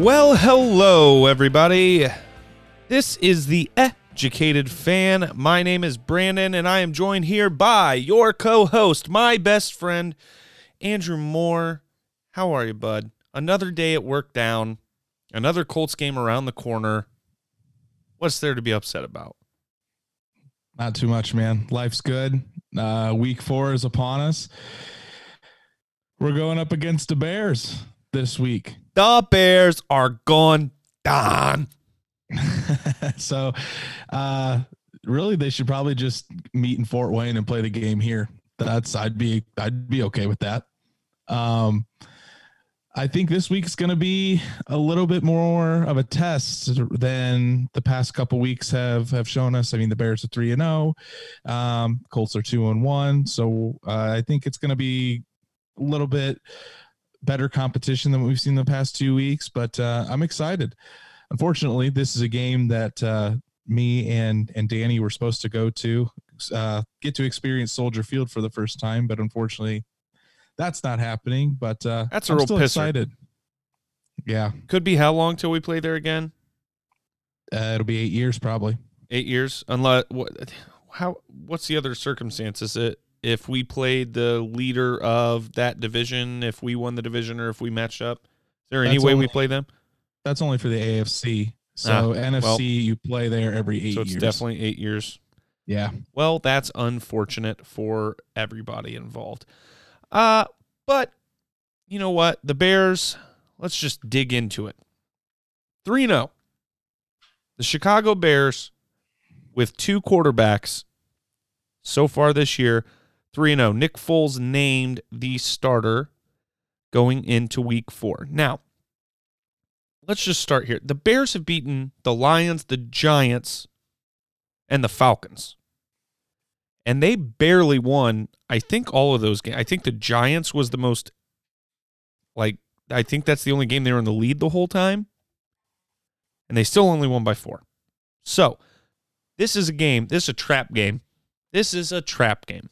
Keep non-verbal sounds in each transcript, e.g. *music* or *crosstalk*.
Well, hello, everybody. This is the Educated Fan. My name is Brandon, and I am joined here by your co host, my best friend, Andrew Moore. How are you, bud? Another day at work down, another Colts game around the corner. What's there to be upset about? Not too much, man. Life's good. Uh, week four is upon us. We're going up against the Bears this week. The Bears are gone down. *laughs* so, uh, really, they should probably just meet in Fort Wayne and play the game here. That's I'd be I'd be okay with that. Um, I think this week's going to be a little bit more of a test than the past couple weeks have have shown us. I mean, the Bears are three and zero, oh. um, Colts are two and one, so uh, I think it's going to be a little bit better competition than what we've seen the past two weeks. But uh, I'm excited. Unfortunately, this is a game that uh, me and and Danny were supposed to go to, uh, get to experience Soldier Field for the first time, but unfortunately, that's not happening. But uh, that's a I'm real still pisser. excited. Yeah, could be how long till we play there again? Uh, it'll be eight years, probably. Eight years, unless what? How? What's the other circumstances? It if we played the leader of that division, if we won the division, or if we matched up? Is there any way only, we play them? That's only for the AFC. So ah, NFC, well, you play there every eight. So it's years. definitely eight years. Yeah. Well, that's unfortunate for everybody involved. Uh, but you know what? The Bears. Let's just dig into it. Three zero. Oh. The Chicago Bears, with two quarterbacks so far this year, 3 0. Nick Foles named the starter going into week four. Now, let's just start here. The Bears have beaten the Lions, the Giants, and the Falcons. And they barely won, I think, all of those games. I think the Giants was the most, like, I think that's the only game they were in the lead the whole time. And they still only won by four. So, this is a game. This is a trap game. This is a trap game.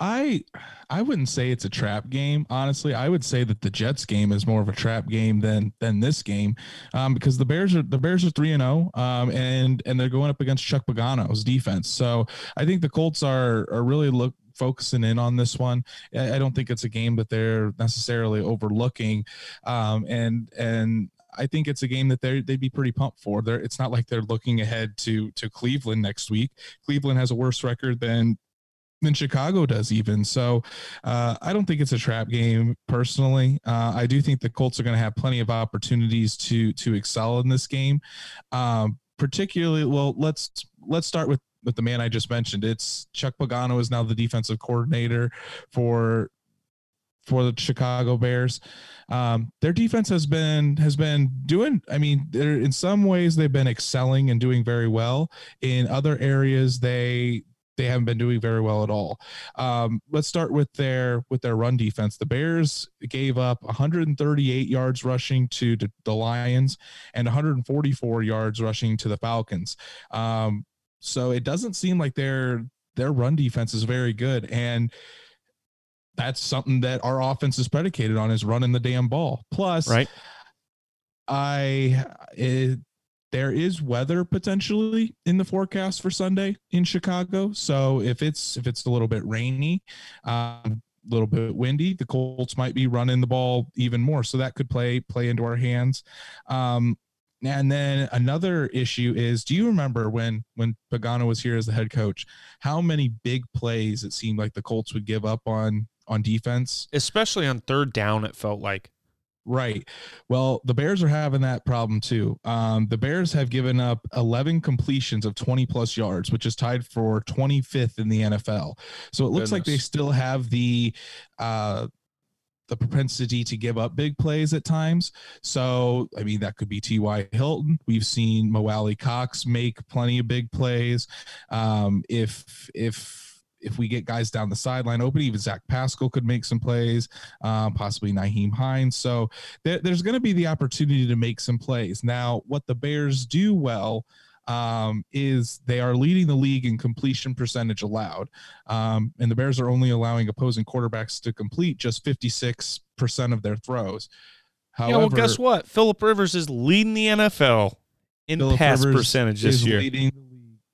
I I wouldn't say it's a trap game. Honestly, I would say that the Jets game is more of a trap game than than this game, um, because the Bears are the Bears are three and zero, oh, um, and and they're going up against Chuck Pagano's defense. So I think the Colts are are really look focusing in on this one. I don't think it's a game that they're necessarily overlooking, um, and and I think it's a game that they they'd be pretty pumped for. They're, it's not like they're looking ahead to to Cleveland next week. Cleveland has a worse record than than Chicago does even. So uh, I don't think it's a trap game personally. Uh, I do think the Colts are going to have plenty of opportunities to to excel in this game. Um, particularly, well, let's let's start with with the man I just mentioned. It's Chuck Pagano is now the defensive coordinator for for the Chicago Bears. Um, their defense has been has been doing. I mean, in some ways they've been excelling and doing very well. In other areas, they they haven't been doing very well at all. Um, let's start with their with their run defense. The Bears gave up 138 yards rushing to the Lions and 144 yards rushing to the Falcons. Um, so it doesn't seem like their their run defense is very good and that's something that our offense is predicated on is running the damn ball. Plus, right. I it, there is weather potentially in the forecast for Sunday in Chicago. So if it's if it's a little bit rainy, a um, little bit windy, the Colts might be running the ball even more. So that could play play into our hands. Um, and then another issue is, do you remember when when Pagano was here as the head coach, how many big plays it seemed like the Colts would give up on on defense, especially on third down? It felt like Right. Well, the Bears are having that problem too. Um, the Bears have given up 11 completions of 20 plus yards, which is tied for 25th in the NFL. So it looks Goodness. like they still have the uh, the propensity to give up big plays at times. So, I mean, that could be T.Y. Hilton. We've seen Mo Alie-Cox make plenty of big plays. Um, if if if we get guys down the sideline open, even Zach Pascal could make some plays, um, possibly Nyheim Hines. So there, there's going to be the opportunity to make some plays. Now, what the Bears do well um, is they are leading the league in completion percentage allowed. Um, and the Bears are only allowing opposing quarterbacks to complete just 56% of their throws. However, yeah, well, guess what? Philip Rivers is leading the NFL in Phillip pass Rivers percentage this is year. leading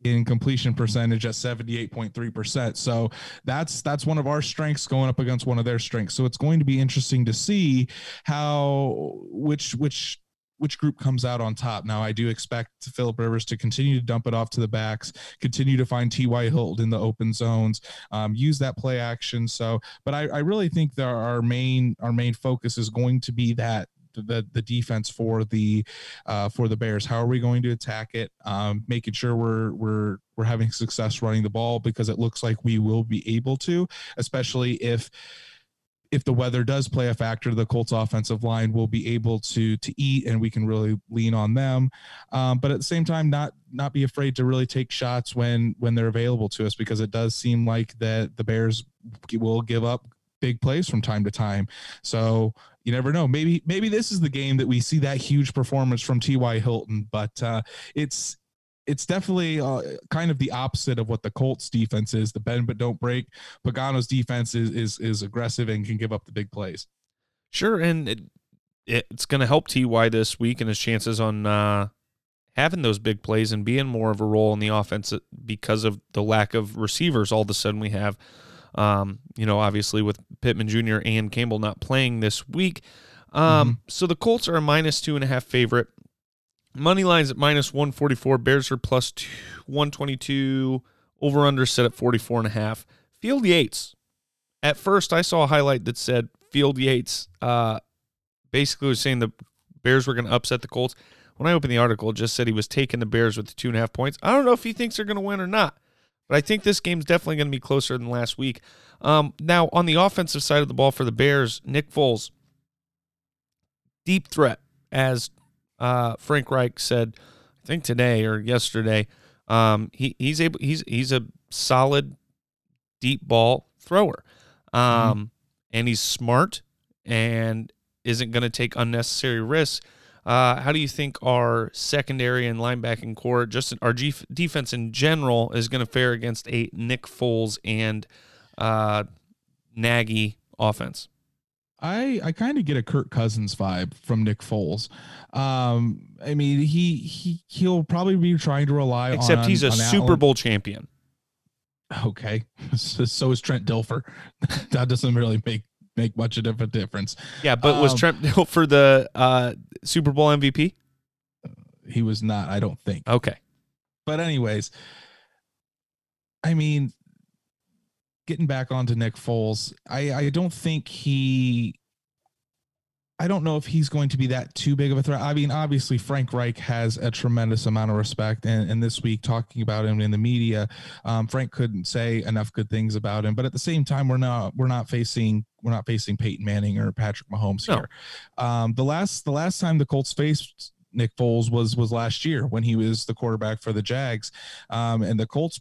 in completion percentage at 78.3%. So that's that's one of our strengths going up against one of their strengths. So it's going to be interesting to see how which which which group comes out on top. Now I do expect Philip Rivers to continue to dump it off to the backs, continue to find T.Y. Hilton in the open zones, um, use that play action. So, but I, I really think that our main our main focus is going to be that the the defense for the uh, for the Bears. How are we going to attack it? Um, making sure we're we're we're having success running the ball because it looks like we will be able to, especially if if the weather does play a factor, the Colts offensive line will be able to to eat, and we can really lean on them. Um, but at the same time, not not be afraid to really take shots when when they're available to us, because it does seem like that the Bears will give up big plays from time to time. So you never know. Maybe maybe this is the game that we see that huge performance from T.Y. Hilton, but uh, it's it's definitely uh, kind of the opposite of what the Colts defense is. The bend but don't break. Pagano's defense is is is aggressive and can give up the big plays. Sure, and it, it's going to help Ty this week and his chances on uh, having those big plays and being more of a role in the offense because of the lack of receivers. All of a sudden, we have, um, you know, obviously with Pittman Jr. and Campbell not playing this week. Um, Mm-hmm. So the Colts are a minus two and a half favorite. Money lines at minus 144. Bears are plus two, 122. Over under set at 44 and a half. Field Yates. At first, I saw a highlight that said Field Yates uh, basically was saying the Bears were going to upset the Colts. When I opened the article, it just said he was taking the Bears with the two and a half points. I don't know if he thinks they're going to win or not, but I think this game's definitely going to be closer than last week. Um, now, on the offensive side of the ball for the Bears, Nick Foles, deep threat, as uh, Frank Reich said, I think today or yesterday. Um, he he's able he's he's a solid deep ball thrower, um, and he's smart and isn't going to take unnecessary risks. Uh, how do you think our secondary and linebacking core, just our G- defense in general, is going to fare against a Nick Foles and uh, Nagy offense? I I kind of get a Kirk Cousins vibe from Nick Foles. Um, I mean, he he he'll probably be trying to rely Except on. Except he's a Super Allen. Bowl champion. Okay, *laughs* so, so is Trent Dilfer. *laughs* that doesn't really make make much of a difference. Yeah, but was Um, Trent Dilfer the uh, Super Bowl MVP? He was not, I don't think. Okay. But anyways, I mean, getting back onto Nick Foles, I I don't think he. I don't know if he's going to be that too big of a threat. I mean, obviously Frank Reich has a tremendous amount of respect, and, and this week talking about him in the media, um, Frank couldn't say enough good things about him. But at the same time, we're not we're not facing we're not facing Peyton Manning or Patrick Mahomes No. here. Um, the last the last time the Colts faced Nick Foles was was last year when he was the quarterback for the Jags, um, and the Colts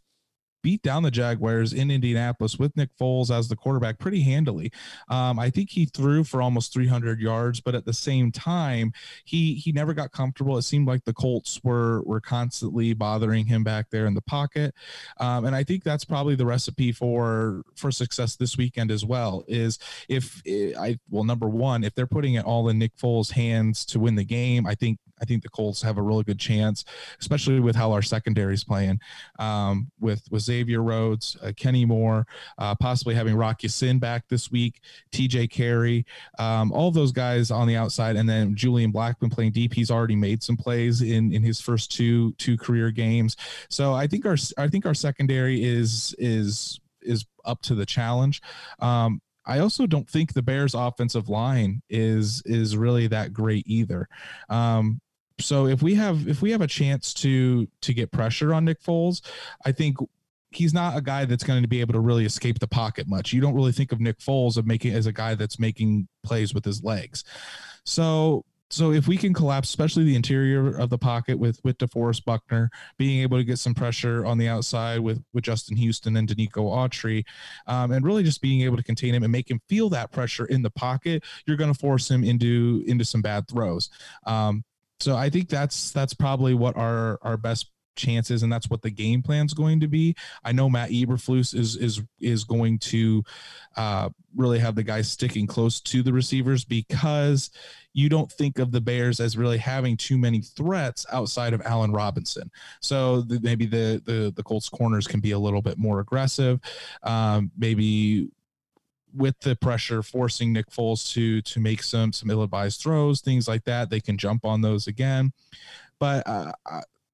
beat down the Jaguars in Indianapolis with Nick Foles as the quarterback pretty handily. Um, I think he threw for almost 300 yards, but at the same time, he he never got comfortable. It seemed like the Colts were were constantly bothering him back there in the pocket, um, and I think that's probably the recipe for for success this weekend as well. Is if eh, I well number one, if they're putting it all in Nick Foles' hands to win the game, I think I think the Colts have a really good chance, especially with how our secondary is playing um, with with Xavier Rhodes, uh, Kenny Moore, uh, possibly having Rock Ya-Sin back this week, T.J. Carrie, um, all those guys on the outside, and then Julian Blackmon playing deep. He's already made some plays in in his first two two career games, so I think our I think our secondary is is is up to the challenge. Um, I also don't think the Bears' offensive line is is really that great either. Um, so if we have if we have a chance to to get pressure on Nick Foles, I think he's not a guy that's going to be able to really escape the pocket much. You don't really think of Nick Foles of making as a guy that's making plays with his legs. So so if we can collapse, especially the interior of the pocket with with DeForest Buckner, being able to get some pressure on the outside with with Justin Houston and Denico Autry, um, and really just being able to contain him and make him feel that pressure in the pocket, you're going to force him into into some bad throws. Um, so I think that's that's probably what our our best chances, and that's what the game plan's going to be. I know Matt Eberflus is is is going to uh, really have the guys sticking close to the receivers because you don't think of the Bears as really having too many threats outside of Allen Robinson. So the, maybe the, the the Colts corners can be a little bit more aggressive. Um, maybe with the pressure forcing Nick Foles to to make some some ill-advised throws, things like that. They can jump on those again. But uh,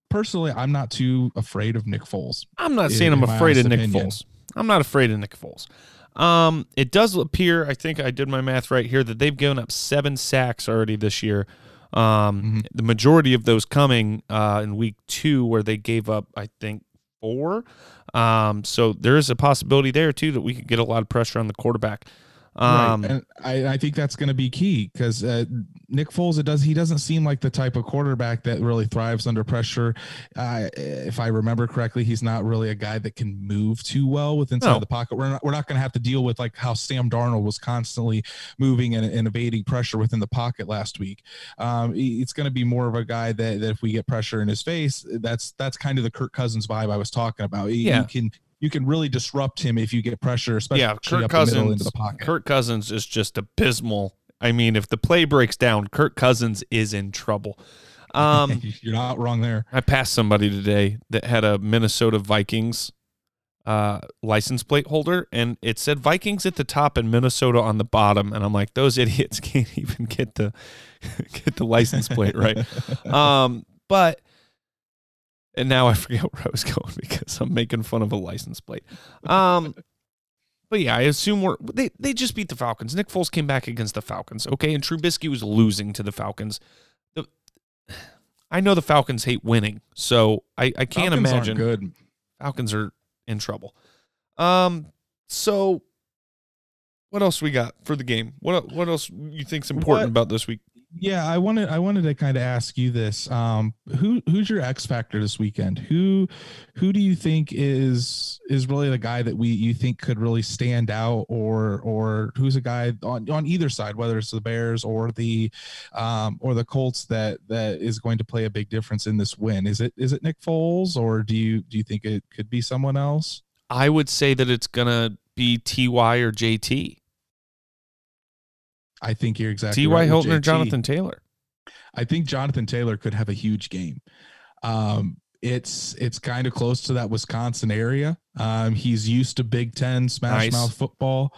personally, I'm not too afraid of Nick Foles. I'm not saying I'm afraid of Nick opinion. Foles. I'm not afraid of Nick Foles. Um, it does appear, I think I did my math right here, that they've given up seven sacks already this year. Um, mm-hmm. The majority of those coming uh, in week two, where they gave up, I think, four. Um, so there is a possibility there too that we could get a lot of pressure on the quarterback. Um, right. and I, I think that's going to be key because uh, Nick Foles, it does he doesn't seem like the type of quarterback that really thrives under pressure. Uh, if I remember correctly, he's not really a guy that can move too well with inside no. the pocket. We're not we're not going to have to deal with like how Sam Darnold was constantly moving and, and evading pressure within the pocket last week. Um, it's going to be more of a guy that, that if we get pressure in his face, that's that's kind of the Kirk Cousins vibe I was talking about. Yeah. You can you can really disrupt him if you get pressure, especially yeah, Kirk Cousins, the middle into the pocket. Kirk Cousins is just abysmal. I mean, if the play breaks down, Kirk Cousins is in trouble. Um, *laughs* You're not wrong there. I passed somebody today that had a Minnesota Vikings uh, license plate holder, and it said Vikings at the top and Minnesota on the bottom. And I'm like, those *laughs* idiots can't even get the *laughs* get the license plate right. Um, but and now I *laughs* forget where I was going because I'm making fun of a license plate. Um, *laughs* but yeah, I assume we're they they just beat the Falcons. Nick Foles came back against the Falcons, okay, and Trubisky was losing to the Falcons. The, *sighs* I know the Falcons hate winning, so I I can't Falcons imagine good. Falcons are in trouble. Um, so what else we got for the game? What what else you think's important what, about this week? Yeah i wanted i wanted to kind of ask you this um who who's your x factor this weekend? Who who do you think is is really the guy that we you think could really stand out or or who's a guy on on either side whether it's the bears or the um or the colts that that is going to play a big difference in this win? Is it is it nick foles or do you do you think it could be someone else? I would say that it's gonna be ty or jt I think you're exactly right. T.Y. Right Hilton or Jonathan Taylor. I think Jonathan Taylor could have a huge game. Um, it's it's kind of close to that Wisconsin area. Um, he's used to Big Ten smash nice. mouth football.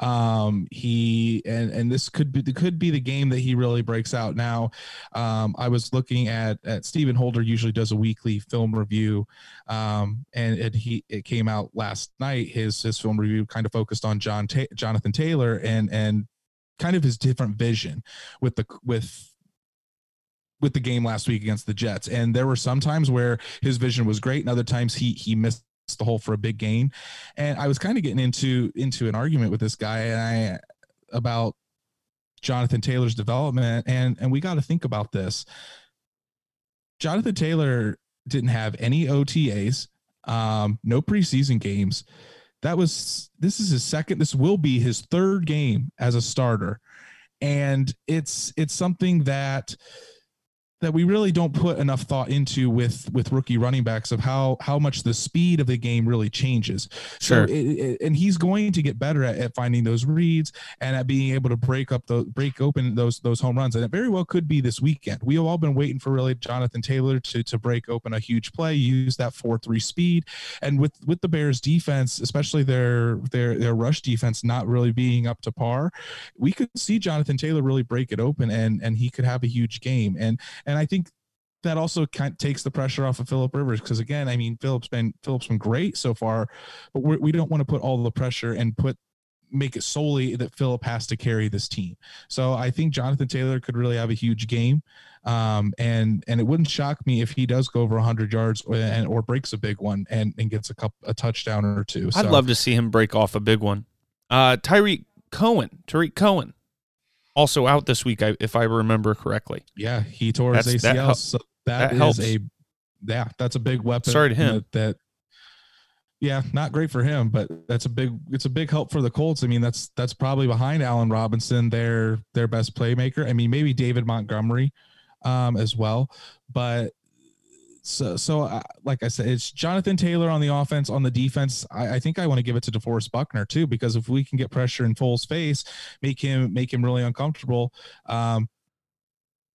Um, he and and this could be could be the game that he really breaks out. Now, um, I was looking at at Stephen Holder usually does a weekly film review, um, and it he it came out last night. His his film review kind of focused on John Ta- Jonathan Taylor and and kind of his different vision with the with with the game last week against the Jets. And there were some times where his vision was great, and other times he he missed the hole for a big gain. And I was kind of getting into into an argument with this guy and I about Jonathan Taylor's development. And and we got to think about this. Jonathan Taylor didn't have any OTAs, um, no preseason games that was this is his second this will be his third game as a starter. And it's it's something that that we really don't put enough thought into with with rookie running backs of how how much the speed of the game really changes. Sure. So it, it, and he's going to get better at, at, finding those reads and at being able to break up the break open those those home runs. And it very well could be this weekend. We have all been waiting for really Jonathan Taylor to to break open a huge play, use that four three speed, and with with the Bears defense, especially their their their rush defense not really being up to par, we could see Jonathan Taylor really break it open and and he could have a huge game. And and and I think that also kind of takes the pressure off of Philip Rivers because again, I mean, Philip's been Philip's been great so far, but we're, we do not want to put all the pressure and put make it solely that Philip has to carry this team. So I think Jonathan Taylor could really have a huge game, um, and and it wouldn't shock me if he does go over 100 yards or, and or breaks a big one and and gets a cup a touchdown or two. So. I'd love to see him break off a big one. Uh, Tarik Cohen, Tarik Cohen also out this week, if I remember correctly. Yeah, he tore his ACL. That, so that, that is helps. a yeah, that's a big weapon. Sorry to him. That, that, yeah, not great for him, but that's a big it's a big help for the Colts. I mean, that's that's probably behind Allen Robinson, their their best playmaker. I mean, maybe David Montgomery um, as well, but so so uh, like I said, it's Jonathan Taylor on the offense. On the defense, I, I think I want to give it to DeForest Buckner too, because if we can get pressure in Foles' face, make him make him really uncomfortable, um,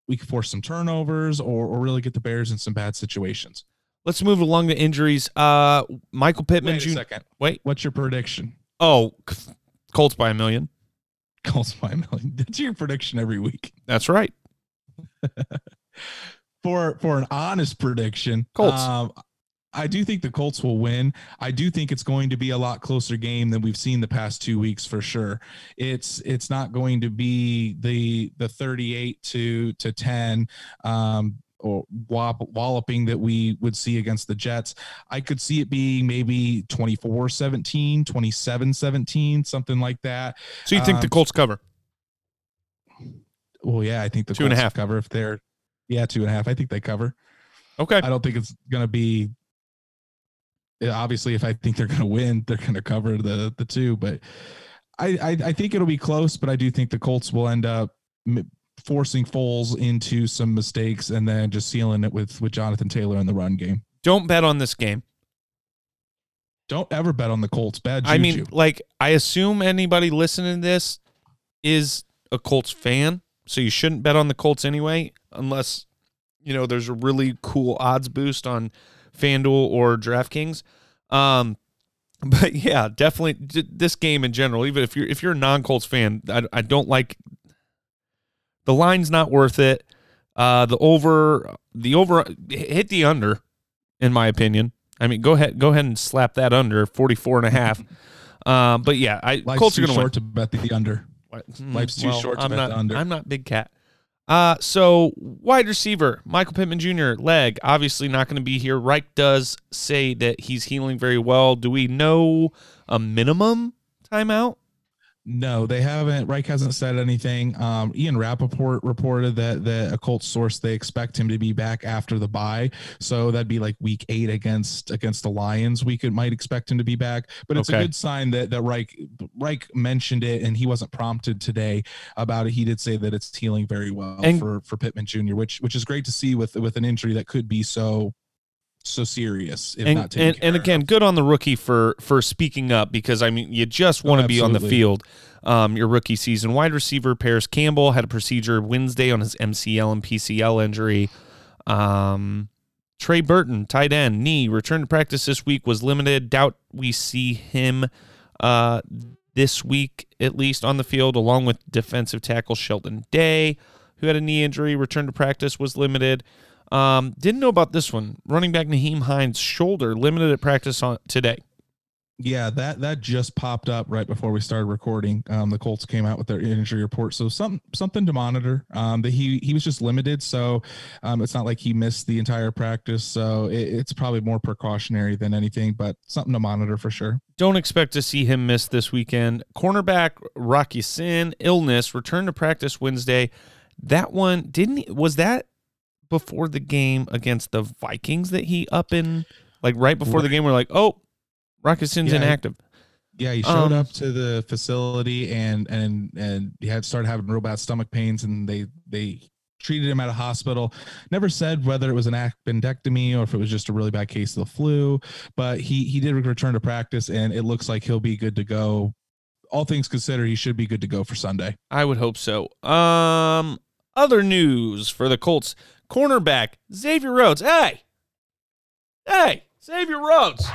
we could force some turnovers or or really get the Bears in some bad situations. Let's move along to injuries. Uh, Michael Pittman Wait a Jr. second. Wait. What's your prediction? Oh, Colts by a million. Colts by a million. *laughs* That's your prediction every week. That's right. *laughs* for for an honest prediction, Colts. Um, I do think the Colts will win. I do think it's going to be a lot closer game than we've seen the past two weeks for sure. It's it's not going to be the the 38 to to 10 um or walloping that we would see against the Jets. I could see it being maybe 24 17, 27 17, something like that. So you think Um, the Colts cover? Well, yeah, I think the Two and a half. cover if they're, yeah, two and a half. I think they cover. Okay. I don't think it's going to be. Obviously, if I think they're going to win, they're going to cover the the two. But I, I I think it'll be close. But I do think the Colts will end up forcing Foles into some mistakes and then just sealing it with with Jonathan Taylor in the run game. Don't bet on this game. Don't ever bet on the Colts. Bad juju. I mean, like, I assume anybody listening to this is a Colts fan, so you shouldn't bet on the Colts anyway, unless you know there's a really cool odds boost on FanDuel or DraftKings. Um, *laughs* but yeah, definitely d- this game in general. Even if you're if you're a non-Colts fan, I, I don't like the line's not worth it. Uh, the over the over hit the under, in my opinion. I mean, go ahead go ahead and slap that under 44 and a half. *laughs* Um, but yeah, I life's Colts are going to win. to bet the under. Hmm, Life's too short to I'm bet not, the under. I'm not big cat. Uh, so wide receiver Michael Pittman Jr. leg obviously not going to be here. Reich does say that he's healing very well. Do we know a minimum timeout? No, they haven't. Reich hasn't said anything. Um, Ian Rapoport reported that that a Colts source they expect him to be back after the bye, so that'd be like week eight against against the Lions. We could might expect him to be back, but it's Okay. a good sign that that Reich Reich mentioned it and he wasn't prompted today about it. He did say that it's healing very well And- for for Pittman Jr., which which is great to see with with an injury that could be so so serious if not And taken and, and again, good on the rookie for for speaking up because I mean you just want to be on the field. Um, your rookie season wide receiver Parris Campbell had a procedure Wednesday on his MCL and PCL injury. Um, Trey Burton, tight end, knee, return to practice this week was limited. Doubt we see him uh, this week, at least on the field, along with defensive tackle Sheldon Day, who had a knee injury. Return to practice was limited. Um, didn't know about this one. Running back Nyheim Hines' shoulder limited at practice on today. Yeah, that that just popped up right before we started recording. Um, the Colts came out with their injury report, so some something to monitor. Um, that he he was just limited, so um, it's not like he missed the entire practice. So it, it's probably more precautionary than anything, but something to monitor for sure. Don't expect to see him miss this weekend. Cornerback Rock Ya-Sin illness returned to practice Wednesday. That one didn't was that before the game against the Vikings that he up in like right before the game we're like, "Oh, Rock Ya-Sin's Yeah, inactive." Yeah, he showed Um, up to the facility and and and he had started having real bad stomach pains, and they they treated him at a hospital. Never said whether it was an appendectomy or if it was just a really bad case of the flu, but he he did return to practice, and it looks like he'll be good to go. All things considered, he should be good to go for Sunday. I would hope so. Um other news for the Colts. Cornerback Xavier Rhodes. Hey. Hey, Xavier Rhodes.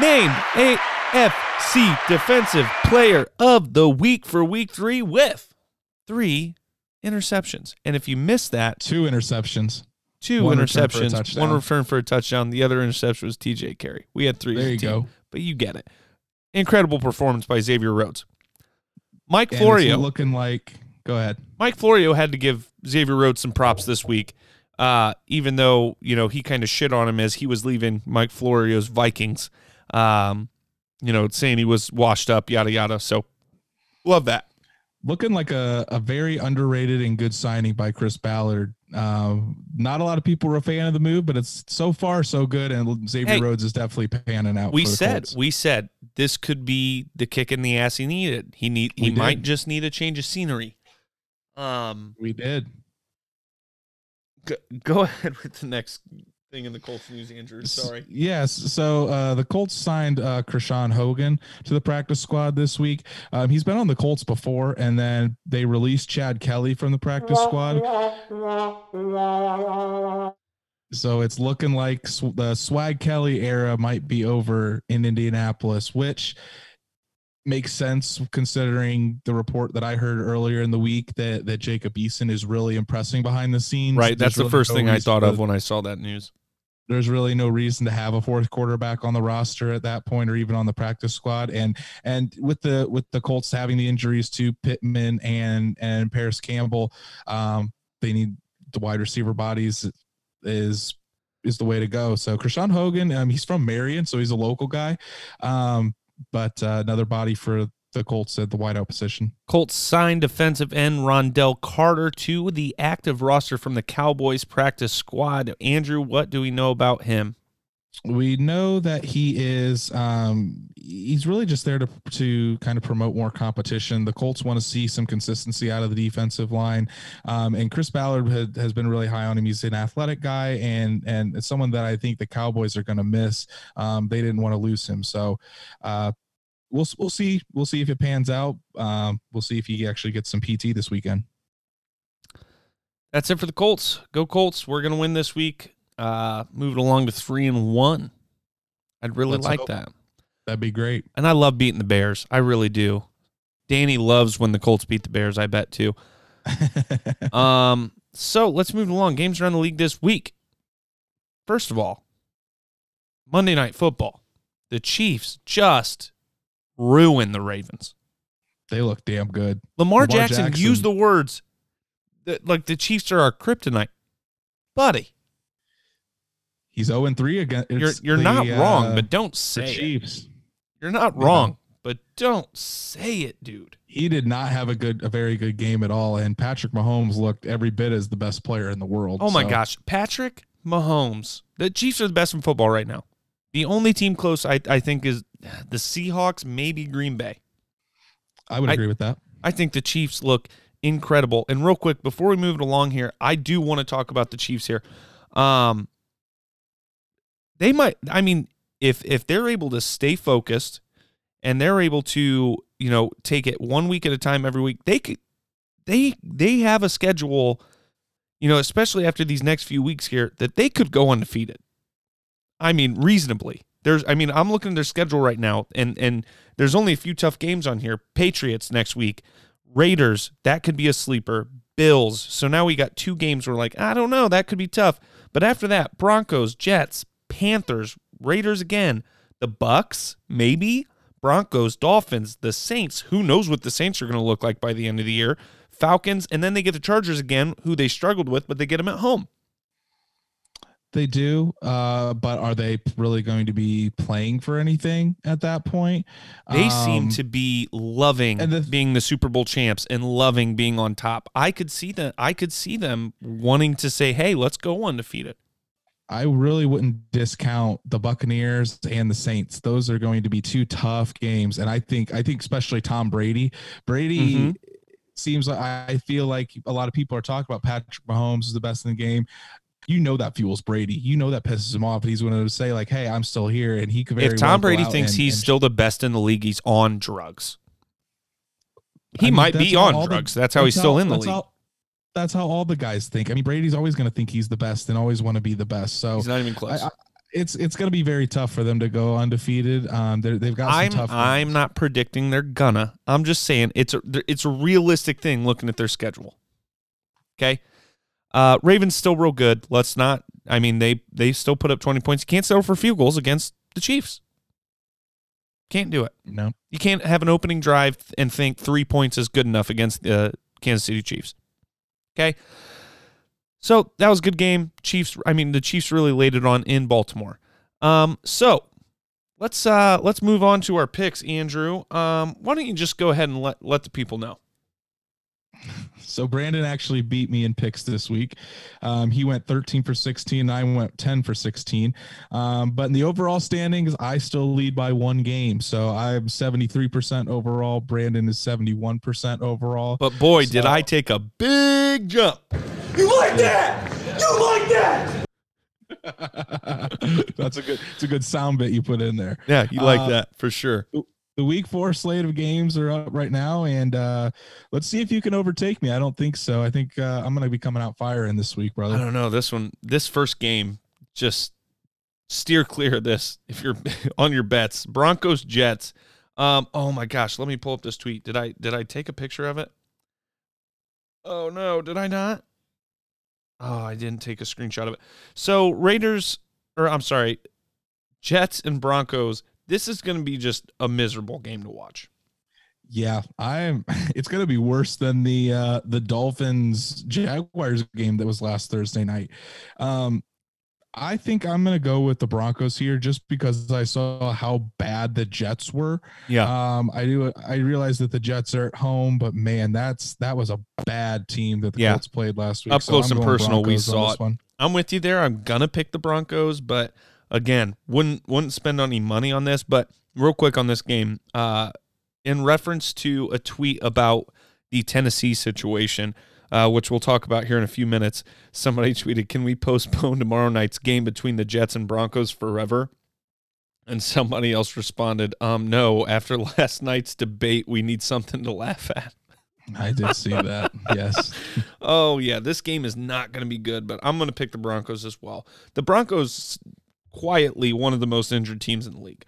Named AFC Defensive Player of the Week for week 3 with 3 interceptions. And if you missed that, Two interceptions. two One return interceptions, one return for a touchdown. The other interception was TJ Carrie. We had three. There you go. But you get it. Incredible performance by Xavier Rhodes. Mike And Florio. looking like. Go ahead. Mike Florio had to give Xavier Rhodes some props this week. Uh, even though, you know, he kind of shit on him as he was leaving Mike Florio's Vikings. Um, you know, saying he was washed up, yada yada. So love that. looking like a, a very underrated and good signing by Chris Ballard. Um, not a lot of people were a fan of the move, but it's so far so good, and Xavier Hey, Rhodes is definitely panning out. We said Colts. we said this could be the kick in the ass he needed. He need he might just need a change of scenery. Um we did. Go, *laughs* go ahead with the next thing in the Colts news, Andrew. Sorry. Yes. So uh, the Colts signed uh, Krishawn Hogan to the practice squad this week. Um, he's been on the Colts before, and then they released Chad Kelly from the practice squad. So it's looking like the Swag Kelly era might be over in Indianapolis, which makes sense considering the report that I heard earlier in the week that that Jacob Eason is really impressing behind the scenes. Right. There's That's the really first no thing I thought to- of when I saw that news. there's really no reason to have a fourth quarterback on the roster at that point or even on the practice squad and and with the with the Colts having the injuries to Pittman and and Parris Campbell um they need the wide receiver bodies is is the way to go so Krishawn Hogan um he's from Marion so he's a local guy um but uh, another body for the Colts at the wideout position Colts signed defensive end Ron'Dell Carter to the active roster from the Cowboys practice squad. Andrew, what do we know about him? We know that he is um he's really just there to to kind of promote more competition. The colts want to see some consistency out of the defensive line. Um and chris ballard had, has been really high on him. He's an athletic guy and and someone that i think the cowboys are going to miss. Um they didn't want to lose him. So uh we'll we'll see we'll see if it pans out. Um we'll see if he actually gets some pt this weekend. That's it for the Colts. Go Colts. We're gonna win this week. Uh moving along to three and one. I'd really Let's like hope. that. that'd be great And I love beating the Bears. I really do. Danny loves when the Colts beat the Bears, I bet too. *laughs* Um, so let's move along. Games around the league this week. First of all, Monday night football. The Chiefs just ruined the Ravens. they look damn good Lamar, Lamar Jackson, Jackson. used the words that like the Chiefs are our kryptonite. Buddy, he's 0 and 3 against. you're you're the, not wrong, uh, but don't say it. You're not No. wrong, but don't say it, dude. he did not have a good a very good game at all and patrick mahomes looked every bit as the best player in the world Oh my So, gosh, Patrick Mahomes. The Chiefs are the best in football right now. The only team close, I, I think, is the Seahawks, maybe Green Bay. i would I- agree with that I think the Chiefs look incredible. And real quick, before we move it along here, I do want to talk about the Chiefs here. Um, they might. I mean, if if they're able to stay focused and they're able to, you know, take it one week at a time every week, they could. They they have a schedule, you know, especially after these next few weeks here, that they could go undefeated. I mean, reasonably. There's, I mean, I'm looking at their schedule right now, and and there's only a few tough games on here. Patriots next week, Raiders, that could be a sleeper. Bills. So now we got two games where like, I don't know, that could be tough. But after that, Broncos, Jets, Panthers, Raiders again, the Bucs, maybe, Broncos, Dolphins, the Saints. Who knows what the Saints are going to look like by the end of the year? Falcons, and then they get the Chargers again, who they struggled with, but they get them at home. they do uh but are they really going to be playing for anything at that point They seem Um, to be loving and the- being the Super Bowl champs and loving being on top. I could see that. I could see them wanting to say, "Hey, let's go undefeated." I really wouldn't discount the Buccaneers and the Saints. Those are going to be two tough games, and I think I think especially Tom Brady. Brady Mhm. seems like I feel like a lot of people are talking about Patrick Mahomes is the best in the game. You know that fuels Brady. You know that pisses him off. And he's going to say like, "Hey, I'm still here," and he could. Very If Tom well Brady thinks and- he's and- still the best in the league, he's on drugs. He I mean, might be on all the- drugs. that's how he's still in the league. how- that's how all the guys think. I mean, Brady's always going to think he's the best and always want to be the best. So he's not even close. I- it's it's going to be very tough for them to go undefeated. Um, they've got some I'm tough. I'm not predicting they're gonna. I'm just saying it's a it's a realistic thing looking at their schedule. Okay, uh, Ravens still real good. Let's not. I mean they they still put up 20 points. You can't settle for field goals against the Chiefs. Can't do it. no. You can't have an opening drive and think three points is good enough against the Kansas City Chiefs. Okay. So that was a good game. Chiefs, I mean, the Chiefs really laid it on in Baltimore. Um, so let's uh let's move on to our picks, Andrew. Um, why don't you just go ahead and let let the people know? So Brandon actually beat me in picks this week. Um, he went 13 for 16. I went 10 for 16. Um, but in the overall standings, I still lead by one game. So I'm 73% overall. Brandon is 71% overall. But boy, did I take a big jump. You like that? You like that? *laughs* That's a good. It's a good sound bit you put in there. Yeah, you like Uh, that for sure. The week four slate of games are up right now, and uh, let's see if you can overtake me. I don't think so. I think uh, I'm going to be coming out firing this week, brother. I don't know. This one, this first game, just steer clear of this if you're *laughs* on your bets. Broncos Jets. Um, oh my gosh, let me pull up this tweet. Did I did I take a picture of it? Oh no, did I not? Oh, I didn't take a screenshot of it. So Raiders, or I'm sorry, Jets and Broncos. This is going to be just a miserable game to watch. Yeah, I'm. *laughs* It's going to be worse than the uh, the Dolphins Jaguars game that was last Thursday night. Um, I think I'm going to go with the Broncos here, just because I saw how bad the Jets were. Yeah, Um, I do. I realize that the Jets are at home, but man, that's that was a bad team that the Yeah. Colts played last week. Up close I'm and personal, we Broncos on saw this it. I'm with you there. I'm gonna pick the Broncos, but again, wouldn't wouldn't spend any money on this. But real quick on this game, uh, in reference to a tweet about the Tennessee situation, uh, which we'll talk about here in a few minutes. Somebody *laughs* tweeted, "Can we postpone tomorrow night's game between the Jets and Broncos forever?" And somebody else responded, "Um, no. After *laughs* last night's debate, we need something to laugh at." I did see that. *laughs* Yes. Oh yeah, this game is not going to be good, but I'm going to pick the Broncos as well. The Broncos quietly one of the most injured teams in the league.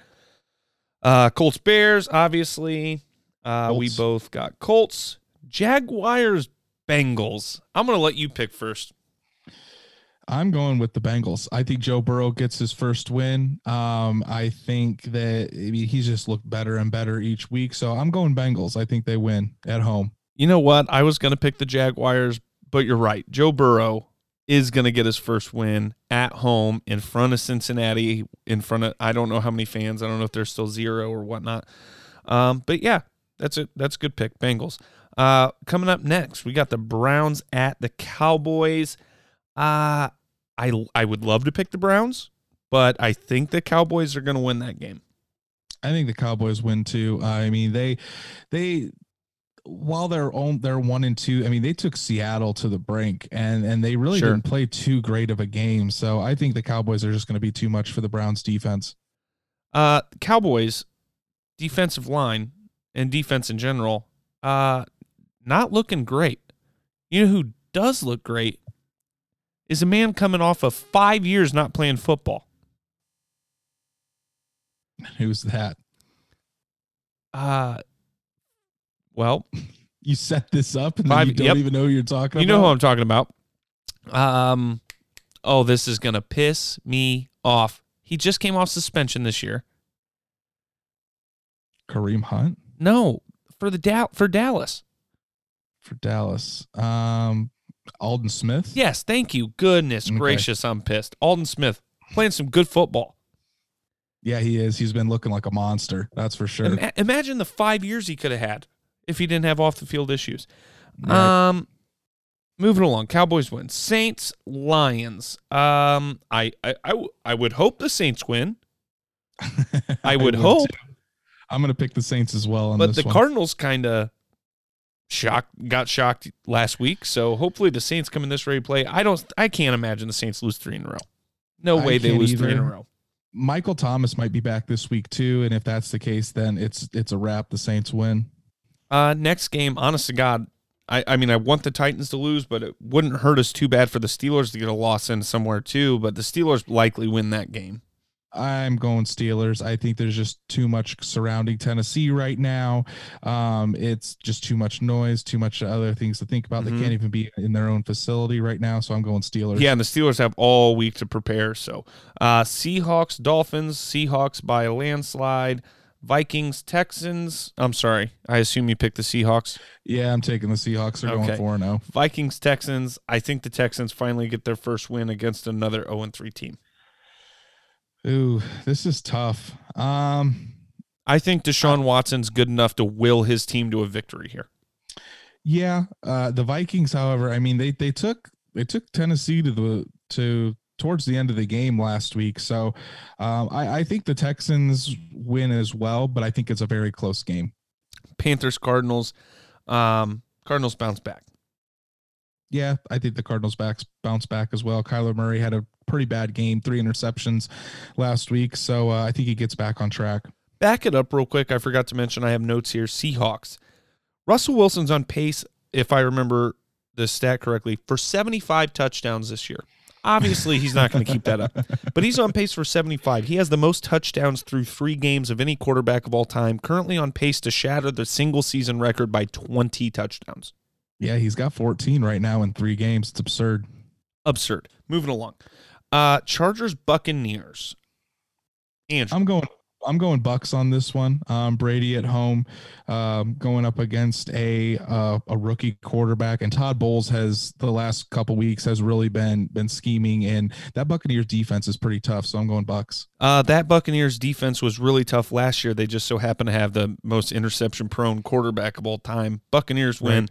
Uh Colts Bears obviously. Uh we both got Colts, Jaguars, Bengals. I'm going to let you pick first. I'm going with the Bengals. I think Joe Burrow gets his first win. Um, I think that I mean, he's just looked better and better each week. So I'm going Bengals. I think they win at home. You know what? I was going to pick the Jaguars, but you're right. Joe Burrow is going to get his first win at home in front of Cincinnati, in front of I don't know how many fans. I don't know if there's still zero or whatnot. Um, but yeah, that's it. That's a good pick. Bengals. Uh, coming up next, we got the Browns at the Cowboys. Uh, I I would love to pick the Browns, but I think the Cowboys are going to win that game. I think the Cowboys win too. I mean, they they while they're on they're one and two, I mean, they took Seattle to the brink and and they really Sure. didn't play too great of a game. So I think the Cowboys are just going to be too much for the Browns defense. Uh, Cowboys defensive line and defense in general, uh, not looking great. You know who does look great is a man coming off of five years not playing football. *laughs* Who's that? Uh, well, You set this up and then Five- you don't yep. even know who you're talking about. you know who. I'm talking about. Um, oh, this is gonna piss me off. He just came off suspension this year. Kareem Hunt No, for the Dal- for Dallas. for Dallas. Um, Aldon Smith. Yes, thank you. Goodness Okay. gracious, I'm pissed. Aldon Smith playing some good football. Yeah, he is. He's been looking like a monster. That's for sure. Ima- imagine the five years he could have had if he didn't have off the field issues. Right. Um, moving along, Cowboys win. Saints Lions. Um, I I I, w- I would hope the Saints win, *laughs* I would hope. too. I'm going to pick the Saints as well on but the one. Cardinals kind of shocked got shocked last week. So hopefully the Saints come in this ready to play. I don't. I can't imagine the Saints lose three in a row. No way they lose three in a row. Michael Thomas might be back this week too, and if that's the case, then it's it's a wrap. The Saints win. Uh, next game, honest to God, I, I mean, I want the Titans to lose, but it wouldn't hurt us too bad for the Steelers to get a loss in somewhere too. But the Steelers likely win that game. I'm going Steelers. I think there's just too much surrounding Tennessee right now. Um, it's just too much noise, too much other things to think about. Mhm. They can't even be in their own facility right now. So I'm going Steelers. Yeah, and the Steelers have all week to prepare. So, uh, Seahawks, Dolphins, Seahawks by a landslide. Vikings, Texans. I'm sorry. I assume you picked the Seahawks. Yeah, I'm taking the Seahawks. They're Okay. going 4 0. Vikings, Texans. I think the Texans finally get their first win against another 0 3 team. Ooh, this is tough. Um, I think Deshaun Watson's good enough to will his team to a victory here. Yeah, uh, the Vikings, however, I mean they they took they took Tennessee to the to towards the end of the game last week, so um, I, I think the Texans win as well, but I think it's a very close game. Panthers, Cardinals. Um, Cardinals bounce back. Yeah, I think the Cardinals backs bounce back as well. Kyler Murray had a pretty bad game, three interceptions last week, so uh, I think he gets back on track. Back it up real quick. I forgot to mention I have notes here. Seahawks. Russell Wilson's on pace, if I remember the stat correctly, for 75 touchdowns this year. Obviously, he's not going to keep that up, but he's on pace for 75. He has the most touchdowns through three games of any quarterback of all time, currently on pace to shatter the single season record by 20 touchdowns. Yeah, he's got 14 right now in three games. It's absurd. Absurd. Moving along. Uh Chargers Buccaneers. Andrew. I'm going I'm going Bucs on this one. Um, Brady at home, um, going up against a uh, a rookie quarterback, and Todd Bowles has the last couple weeks has really been been scheming, and that Buccaneers defense is pretty tough. So I'm going Bucs. Uh, that Buccaneers defense was really tough last year. They just so happen to have the most interception prone quarterback of all time. Buccaneers win. Right.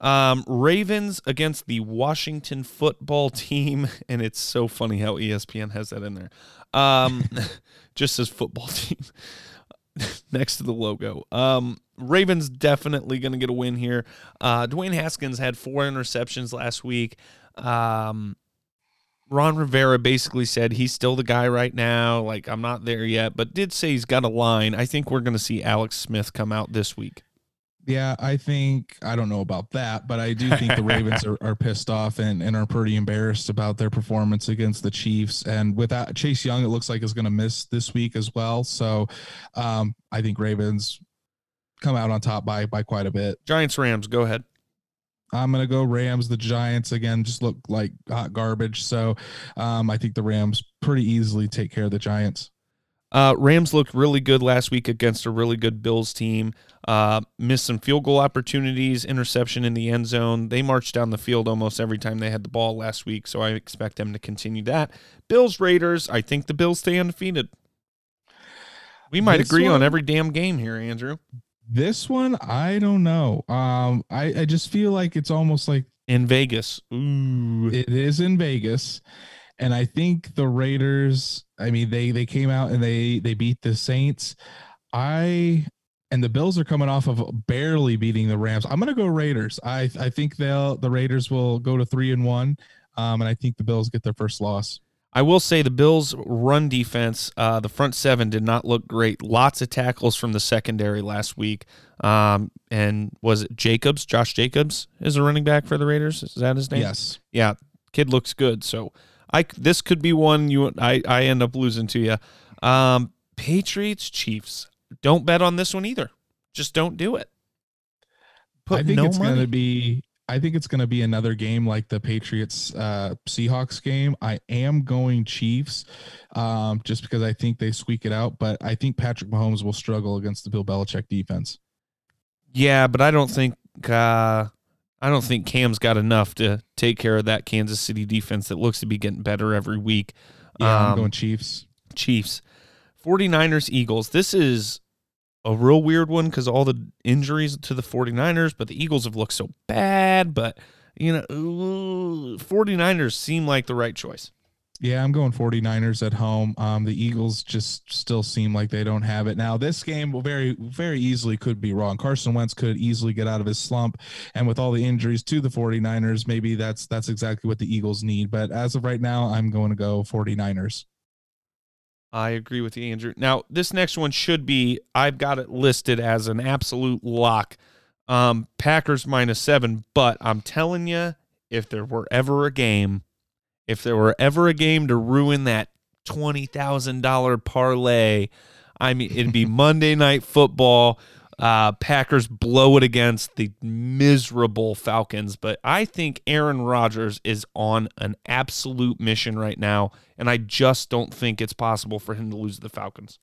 Um, Ravens against the Washington football *laughs* team, and it's so funny how ESPN has that in there. Um, *laughs* just says football *laughs* team *laughs* next to the logo. Um, Ravens definitely going to get a win here. Uh, Dwayne Haskins had four interceptions last week. Um, Ron Rivera basically said he's still the guy right now. Like, I'm not there yet, but did say he's got a line. I think we're going to see Alex Smith come out this week. Yeah, I think I don't know about that, but I do think the Ravens *laughs* are, are pissed off and, and are pretty embarrassed about their performance against the Chiefs. And without Chase Young, it looks like is going to miss this week as well. So um, I think Ravens come out on top by by quite a bit. Giants Rams, go ahead. I'm gonna go Rams. The Giants again just look like hot garbage. So um, I think the Rams pretty easily take care of the Giants. Uh, Rams looked really good last week against a really good Bills team. Uh, missed some field goal opportunities, interception in the end zone. They marched down the field almost every time they had the ball last week, so I expect them to continue that. Bills Raiders, I think the Bills stay undefeated. We might this agree one, on every damn game here, Andrew. This one, I don't know. Um, I, I just feel like it's almost like in Vegas. Ooh. It is in Vegas and I think the Raiders. I mean, they they came out and they they beat the Saints. I and the Bills are coming off of barely beating the Rams. I'm going to go Raiders. I I think they'll the Raiders will go to three and one, um, and I think the Bills get their first loss. I will say the Bills' run defense, uh, the front seven did not look great. Lots of tackles from the secondary last week. Um, and was it Jacobs? Josh Jacobs is a running back for the Raiders. Is that his name? Yes. Yeah, kid looks good. So I this could be one you I I end up losing to you. Um, Patriots Chiefs. Don't bet on this one either. Just don't do it. Put I think no it's going to be. I think it's going to be another game like the Patriots uh, Seahawks game. I am going Chiefs, um, just because I think they squeak it out. But I think Patrick Mahomes will struggle against the Bill Belichick defense. Yeah, but I don't think uh, I don't think Cam's got enough to take care of that Kansas City defense that looks to be getting better every week. Yeah, um, I'm going Chiefs. Chiefs. 49ers, Eagles. This is a real weird one because all the injuries to the 49ers, but the Eagles have looked so bad. But, you know, 49ers seem like the right choice. Yeah, I'm going 49ers at home. Um, the Eagles just still seem like they don't have it. Now, this game very, very easily could be wrong. Carson Wentz could easily get out of his slump. And with all the injuries to the 49ers, maybe that's that's exactly what the Eagles need. But as of right now, I'm going to go 49ers. I agree with you, Andrew. Now, this next one should be I've got it listed as an absolute lock. Um, Packers minus seven, but I'm telling you, if there were ever a game if there were ever a game to ruin that $20,000 parlay, I mean, it'd be *laughs* Monday Night Football. Uh, Packers blow it against the miserable Falcons, but I think Aaron Rodgers is on an absolute mission right now, and I just don't think it's possible for him to lose the Falcons.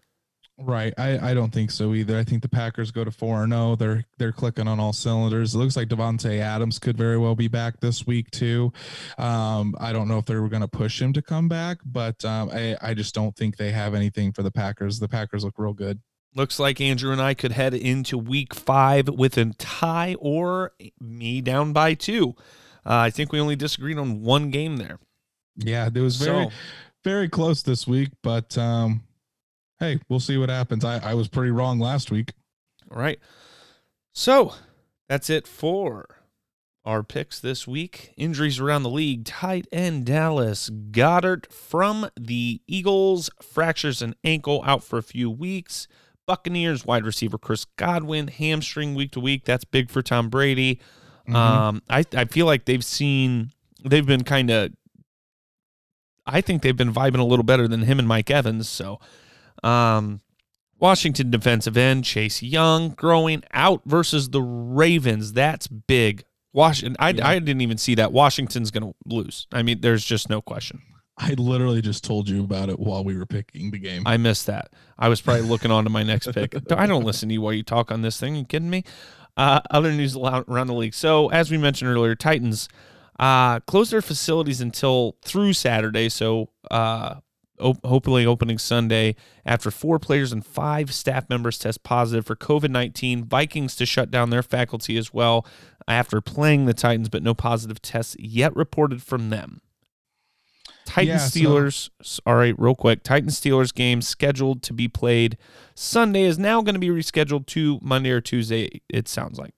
Right. I, I don't think so either. I think the Packers go to four and zero. They're they're clicking on all cylinders. It looks like Davante Adams could very well be back this week too. Um, I don't know if they were going to push him to come back, but um, I I just don't think they have anything for the Packers. The Packers look real good. Looks like Andrew and I could head into Week Five with a tie or me down by two. Uh, I think we only disagreed on one game there. Yeah, it was very so, very close this week, but um, hey, we'll see what happens. I, I was pretty wrong last week. All right. So that's it for our picks this week. Injuries around the league. Tight end Dallas Goedert from the Eagles fractures an ankle out for a few weeks. Buccaneers wide receiver Chris Godwin hamstring week to week. That's big for Tom Brady. Mm-hmm. Um, I I feel like they've seen they've been kind of. I think they've been vibing a little better than him and Mike Evans. So, um, Washington defensive end Chase Young growing out versus the Ravens. That's big. Washington. I, yeah. I didn't even see that. Washington's going to lose. I mean, there's just no question. I literally just told you about it while we were picking the game. I missed that. I was probably looking on to my next pick. *laughs* I don't listen to you while you talk on this thing. Are you kidding me? Uh, other news around the league. So, as we mentioned earlier, Titans uh, closed their facilities until through Saturday. So, uh, op- hopefully opening Sunday after four players and five staff members test positive for COVID 19. Vikings to shut down their faculty as well after playing the Titans, but no positive tests yet reported from them. Titan yeah, Steelers. So, all right, real quick. Titan Steelers game scheduled to be played Sunday is now going to be rescheduled to Monday or Tuesday. It sounds like.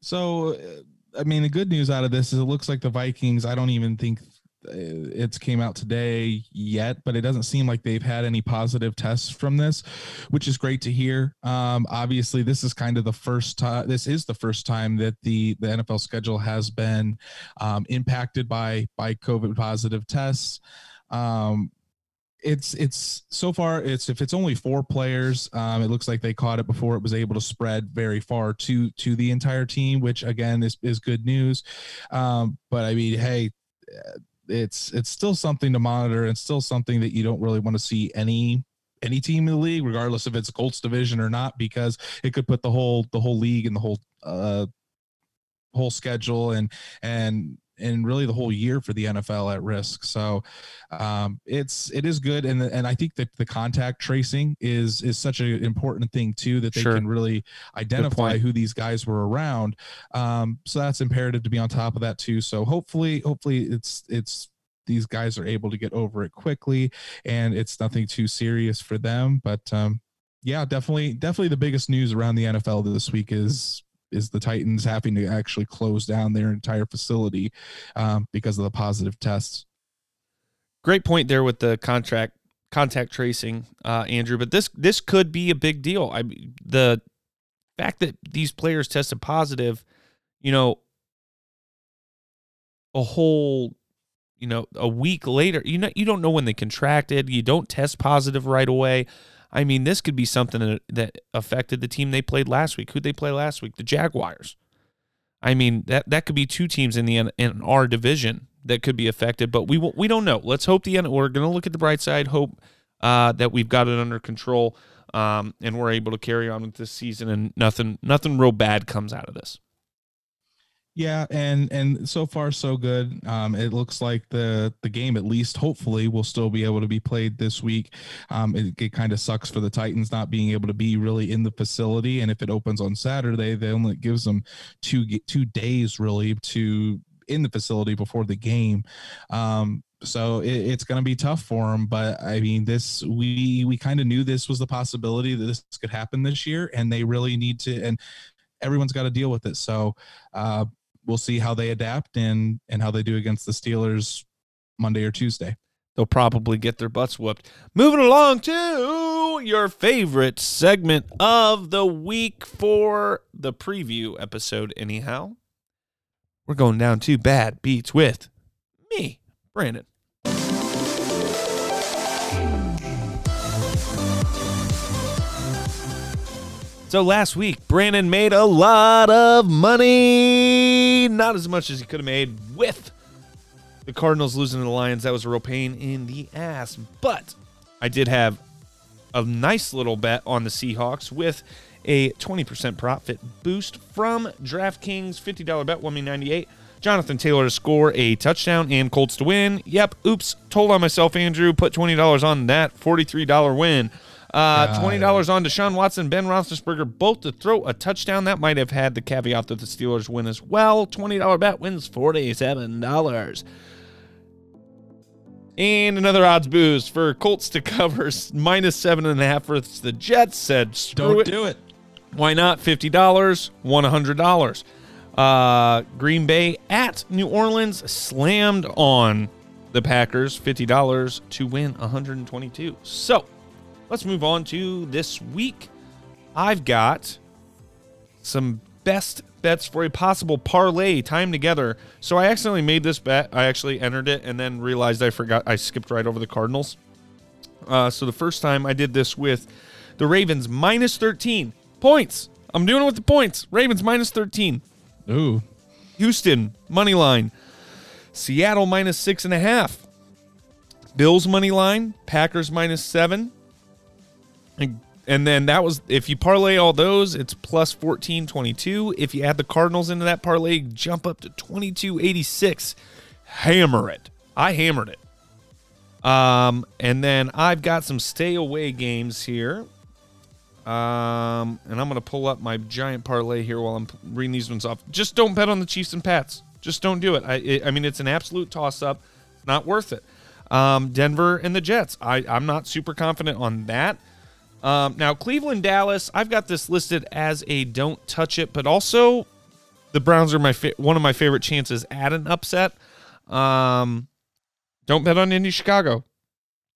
So, uh, I mean, the good news out of this is it looks like the Vikings. I don't even think it's came out today yet, but it doesn't seem like they've had any positive tests from this, which is great to hear. Um, obviously, this is kind of the first time. This is the first time that the the NFL schedule has been um, impacted by by COVID positive tests. Um, it's it's so far it's if it's only four players um, it looks like they caught it before it was able to spread very far to to the entire team which again is, is good news um, but i mean hey it's it's still something to monitor and still something that you don't really want to see any any team in the league, regardless if it's Colts division or not, because it could put the whole the whole league and the whole uh whole schedule and and and really the whole year for the NFL at risk. So um, it's it is good, and and I think that the contact tracing is is such an important thing too that they sure. can really identify who these guys were around. Um, so that's imperative to be on top of that too. So hopefully, hopefully it's it's these guys are able to get over it quickly, and it's nothing too serious for them. But um, yeah, definitely, definitely the biggest news around the NFL this week is is the Titans having to actually close down their entire facility um, because of the positive tests. Great point there with the contract contact tracing, uh, Andrew. But this this could be a big deal. I the fact that these players tested positive, you know, a whole you know a week later you know you don't know when they contracted you don't test positive right away I mean, this could be something that affected the team they played last week. Who'd they play last week? The Jaguars. I mean, that that could be two teams in the in our division that could be affected, but we we don't know. Let's hope the end. We're going to look at the bright side. Hope uh, that we've got it under control, um, and we're able to carry on with this season, and nothing nothing real bad comes out of this. Yeah, and and so far so good. Um, it looks like the the game at least hopefully will still be able to be played this week. Um, it, it kind of sucks for the Titans not being able to be really in the facility, and if it opens on Saturday, they only gives them two two days really to in the facility before the game. Um, so it, it's going to be tough for them. But I mean, this we we kind of knew this was the possibility that this could happen this year, and they really need to and everyone's got to deal with it. So uh, we'll see how they adapt and and how they do against the Steelers Monday or Tuesday. They'll probably get their butts whooped. Moving along to your favorite segment of the week for the preview episode, anyhow. We're going down to bad beats with me, Brandon. So last week, Brandon made a lot of money. Not as much as he could have made with the Cardinals losing to the Lions. That was a real pain in the ass. But I did have a nice little bet on the Seahawks with a 20% profit boost from DraftKings. $50 bet won me 98. Jonathan Taylor to score a touchdown and Colts to win. Yep, oops, told on myself, Andrew. Put $20 on that $43 win. Uh, Twenty dollars on Deshaun Watson, Ben Roethlisberger, both to throw a touchdown. That might have had the caveat that the Steelers win as well. Twenty dollar bet wins forty-seven dollars. And another odds boost for Colts to *laughs* cover minus seven and a half versus the Jets. Said screw Don't it. do it. Why not? Fifty dollars, hundred dollars. Uh, Green Bay at New Orleans slammed on the Packers $50 to win 122. So let's move on to this week. I've got some best bets for a possible parlay time together. So I accidentally made this bet. I actually entered it and then realized I forgot. I skipped right over the Cardinals. Uh, so the first time I did this with the Ravens minus 13 points. I'm doing it with the points. Ravens minus 13. Ooh. Houston money line. Seattle minus six and a half. Bills money line. Packers minus seven. And, then that was if you parlay all those, it's plus 1422. If you add the Cardinals into that parlay, jump up to 2286. Hammer it. I hammered it. Um, and then I've got some stay away games here. Um, and I'm going to pull up my giant parlay here while I'm reading these ones off. Just don't bet on the Chiefs and Pats. Just don't do it. I, it, I mean, it's an absolute toss up. Not worth it. Um, Denver and the Jets. I, I'm not super confident on that. Um, now, Cleveland, Dallas. I've got this listed as a don't touch it, but also the Browns are my fa- one of my favorite chances at an upset. Um, don't bet on Indy, Chicago.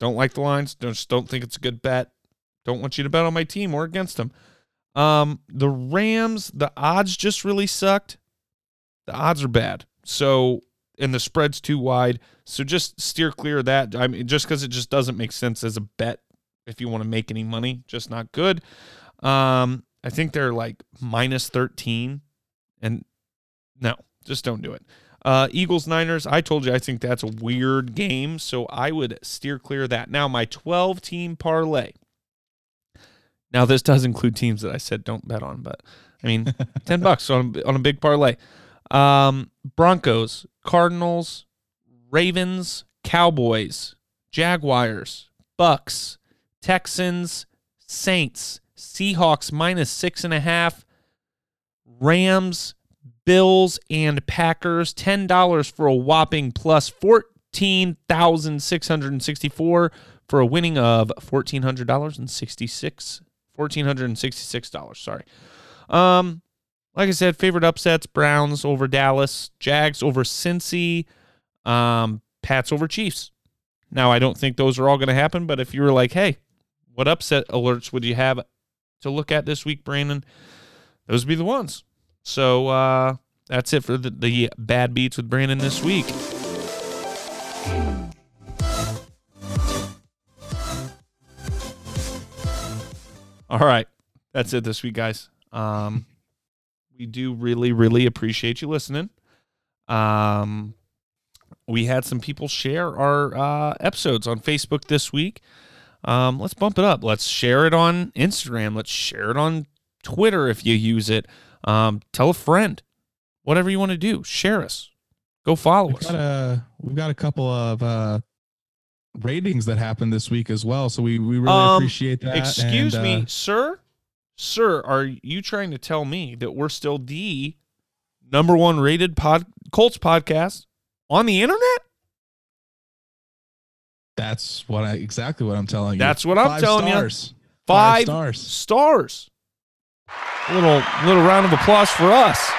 Don't like the lines. Don't just don't think it's a good bet. Don't want you to bet on my team or against them. Um, the Rams, the odds just really sucked. The odds are bad. So, and the spread's too wide. So just steer clear of that. I mean, just because it just doesn't make sense as a bet if you want to make any money, just not good. Um, I think they're like minus 13. And no, just don't do it. Uh, Eagles Niners, I told you I think that's a weird game, so I would steer clear of that. Now, my 12 team parlay. Now, this does include teams that I said don't bet on, but I mean, *laughs* 10 bucks on, on a big parlay. Um, Broncos, Cardinals, Ravens, Cowboys, Jaguars, Bucs, Texans, Saints, Seahawks minus six and a half, Rams, Bills, and Packers. $10 for a whopping plus 14664 for a winning of $1,400.66. $1,466, sorry. Um, like I said, favorite upsets Browns over Dallas, Jags over Cincy, um, Pats over Chiefs. Now, I don't think those are all going to happen, but if you were like, hey, what upset alerts would you have to look at this week, Brandon? Those would be the ones. So uh, that's it for the, the bad beats with Brandon this week. All right. That's it this week, guys. Um, we do really, really appreciate you listening. Um, we had some people share our uh, episodes on Facebook this week. Um, let's bump it up. Let's share it on Instagram. Let's share it on Twitter if you use it. Um, tell a friend. Whatever you want to do, share us. Go follow We've us. got a we've got a couple of uh ratings that happened this week as well. So we, we really Um, appreciate that. Excuse and, me, uh, sir. Sir, are you trying to tell me that we're still the number one rated pod Colts podcast on the internet? That's what I exactly what I'm telling you. That's what I'm Five telling you. stars. Five, stars. stars. Little little round of applause for us.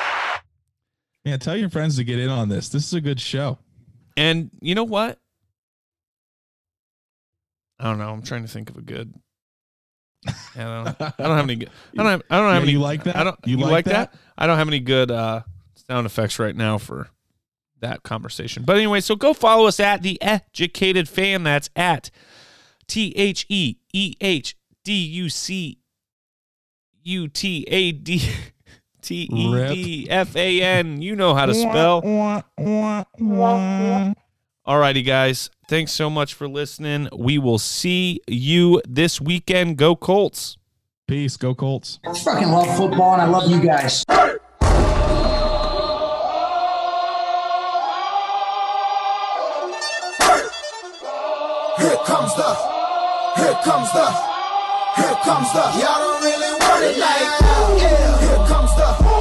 Yeah, tell your friends to get in on this. This is a good show. And you know what? I don't know. I'm trying to think of a good. I don't, I don't have any good. I don't have. I don't have *laughs* Yeah, any. you like that? I don't. You You, like like that? that? I don't have any good uh, sound effects right now for that conversation. But anyway, so go follow us at the Educated Fan. That's at T H E E H D U C U T A D *laughs* T E D F A N. You know how to spell. Alrighty, guys. Thanks so much for listening. We will see you this weekend. Go Colts. Peace. Go Colts. I fucking love football and I love you guys. Here comes the, here comes the, here comes the. Y'all don't really want it like that. Yeah. Here comes the,